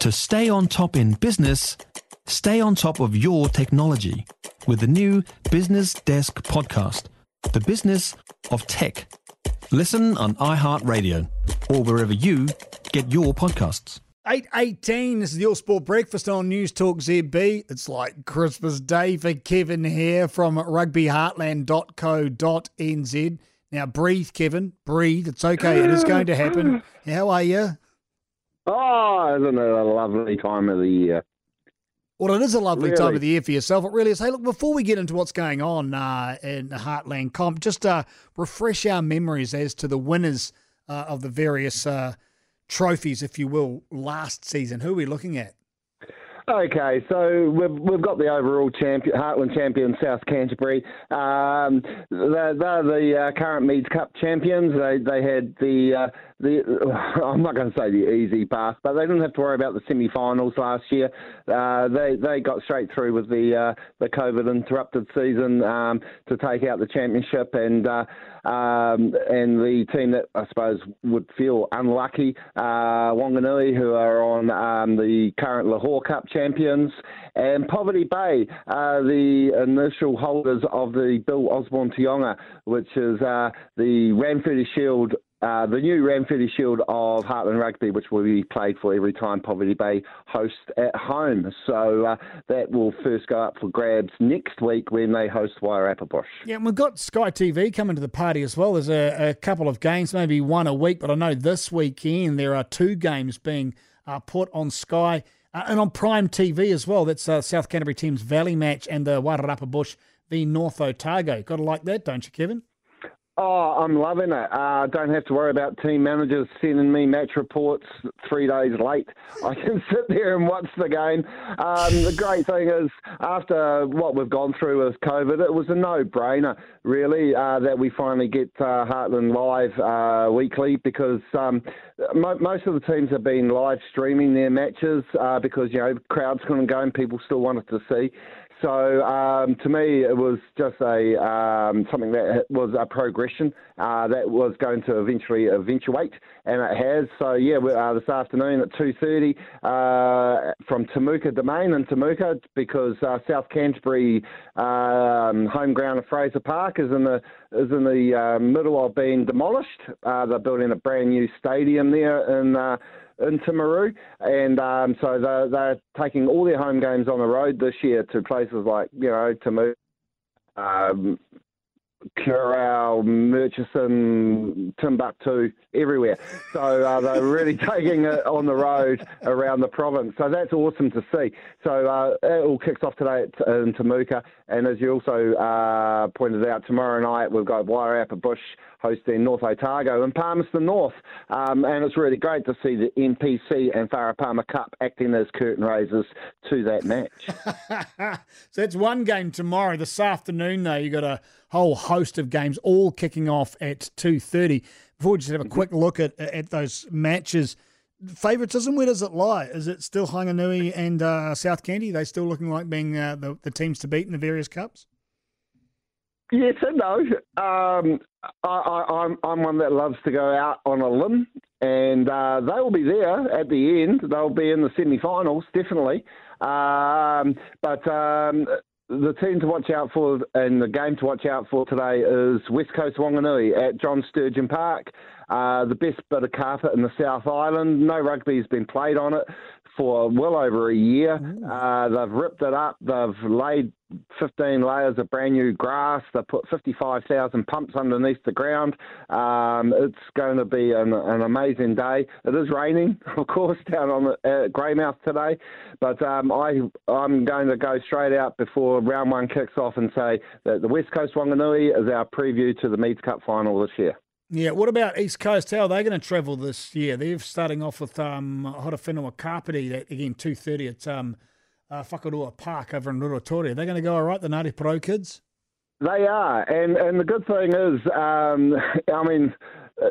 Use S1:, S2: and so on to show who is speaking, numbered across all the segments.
S1: To stay on top in business, stay on top of your technology with the new Business Desk podcast, The Business of Tech. Listen on iHeartRadio or wherever you get your podcasts.
S2: 818, this is the All Sport Breakfast on News Talk ZB. It's like Christmas Day for Kevin Hare from rugbyheartland.co.nz. Now breathe, Kevin, breathe. It's okay, it is going to happen. How are you?
S3: Oh, isn't it a lovely time of the year?
S2: Well, it is a lovely
S3: Really?
S2: time of the year for yourself. It really is. Hey, look, before we get into what's going on uh, in the Heartland Comp, just uh, refresh our memories as to the winners uh, of the various uh, trophies, if you will, last season. Who are we looking at?
S3: Okay, so we've we've got the overall champion, Heartland champion, South Canterbury. Um, they're, they're the uh, current Meads Cup champions. They they had the uh, the I'm not going to say the easy path, but they didn't have to worry about the semi-finals last year. Uh, they they got straight through with the uh, the COVID interrupted season um, to take out the championship and. Uh, um, and the team that I suppose would feel unlucky, uh, Wanganui, who are on um, the current Lochore Cup champions, and Poverty Bay, are the initial holders of the Bill Osborne Taonga, which is uh, the Ranfurly Shield. Uh, the new Ranfurly Shield of Heartland Rugby, which will be played for every time Poverty Bay host at home. So uh, that will first go up for grabs next week when they host Wairarapa Bush.
S2: Yeah, and we've got Sky TV coming to the party as well. There's a, a couple of games, maybe one a week, but I know this weekend there are two games being uh, put on Sky uh, and on Prime TV as well. That's uh, South Canterbury Thames Valley match and the Wairarapa Bush v North Otago. Got to like that, don't you, Kevin?
S3: Oh, I'm loving it. Uh, don't have to worry about team managers sending me match reports three days late. I can sit there and watch the game. Um, the great thing is, after what we've gone through with COVID, it was a no-brainer, really, uh, that we finally get uh, Heartland live uh, weekly because um, mo- most of the teams have been live streaming their matches uh, because you know crowds couldn't go and people still wanted to see. So um, to me, it was just a um, something that was a progression uh, that was going to eventually eventuate, and it has. So yeah, uh, this afternoon at two thirty uh, from Temuka Domain in Temuka because uh, South Canterbury um, home ground of Fraser Park is in the is in the uh, middle of being demolished. Uh, they're building a brand new stadium there in. Uh, in Timaru, and um, so they're, they're taking all their home games on the road this year to places like you know Timaru, um, Curacao, Murchison, Timbuktu, everywhere. So uh, they're really taking it on the road around the province. So that's awesome to see. So uh, it all kicks off today at, in Temuka, and as you also uh, pointed out, tomorrow night we've got Wairarapa Bush hosting North Otago and Palmerston North, um, and it's really great to see the NPC and Farah Palmer Cup acting as curtain raisers to that match.
S2: so that's one game tomorrow. This afternoon, though, you got a whole host of games all kicking off at two thirty. Before we just have a quick look at at those matches, favoritism where does it lie? Is it still Wanganui and uh, South Candy? They still looking like being uh, the the teams to beat in the various cups?
S3: Yes and no. Um, I, I, I'm I'm one that loves to go out on a limb, and uh, they will be there at the end. They'll be in the semi-finals, definitely. Um, but um, the team to watch out for and the game to watch out for today is West Coast Wanganui at John Sturgeon Park. Uh, the best bit of carpet in the South Island. No rugby has been played on it for well over a year. Uh, they've ripped it up. They've laid 15 layers of brand new grass. They've put 55,000 pumps underneath the ground. Um, it's going to be an, an amazing day. It is raining, of course, down on the, uh, Greymouth today, but um, I, I'm going to go straight out before round one kicks off and say that the West Coast Wanganui is our preview to the Meads Cup final this year.
S2: Yeah. What about East Coast? How are they going to travel this year? They're starting off with um, Horowhenua Kapiti, that again two thirty at um, uh, Park over in Ruatoria. Are they going to go all right, the Ngāti Porou kids?
S3: They are, and and the good thing is, um, I mean,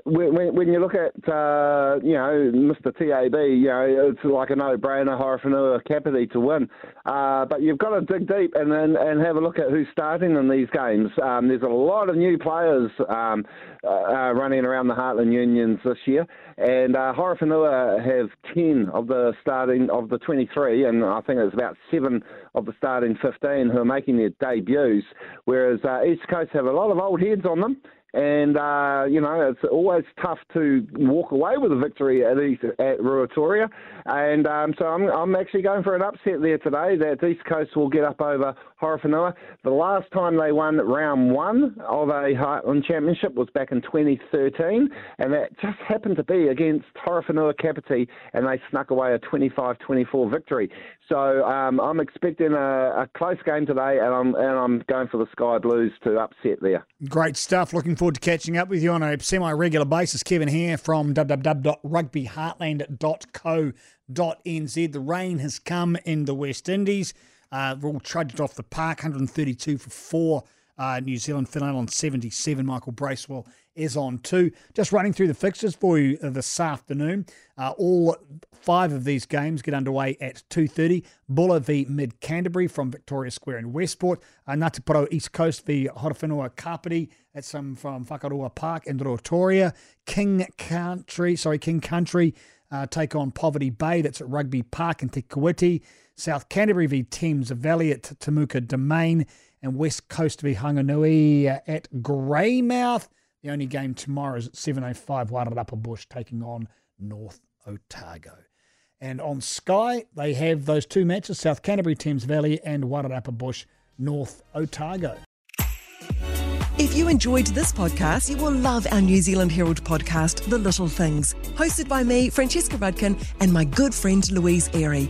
S3: when, when you look at uh, you know Mr TAB, you know it's like a no-brainer Horowhenua Kapiti to win, uh, but you've got to dig deep and, and and have a look at who's starting in these games. Um, there's a lot of new players um, uh, running around the Heartland Unions this year, and uh, Horowhenua have ten of the starting of the 23, and I think it's about seven of the starting 15 who are making their debuts, whereas uh, East Coast have a lot of old heads on them and uh, you know it's always tough to walk away with a victory at East, at Ruatoria, and um, so I'm, I'm actually going for an upset there today. That East Coast will get up over Horowhenua. The last time they won round one of a Heartland Championship was back in 2013, and that just happened to be against Horowhenua Kapiti, and they snuck away a 25-24 victory. So um, I'm expecting a, a, close game today, and I'm and I'm going for the Sky Blues to upset there.
S2: Great stuff. Looking forward to catching up with you on a semi-regular basis. Kevin Hare from www.rugbyheartland.co.nz. The rain has come in the West Indies. Uh, we're all trudged off the park, 132 for four. Uh, New Zealand, Finn Allen on 77. Michael Bracewell is on two. Just running through the fixtures for you this afternoon. Uh, all five of these games get underway at 2.30. Buller v Mid Canterbury from Victoria Square in Westport. Uh, Ngāti East Coast v Horowhenua Kapiti. That's some from Whakarua Park in Ruatoria. King Country, sorry, King Country uh, take on Poverty Bay. That's at Rugby Park in Te Kuiti. South Canterbury v Thames Valley at Temuka Domain. And West Coast v Wanganui at Greymouth. The only game tomorrow is at 7.05 Wairarapa Bush taking on North Otago. And on Sky, they have those two matches South Canterbury, Thames Valley, and Wairarapa Bush, North Otago.
S4: If you enjoyed this podcast, you will love our New Zealand Herald podcast, The Little Things, hosted by me, Francesca Rudkin, and my good friend Louise Airy.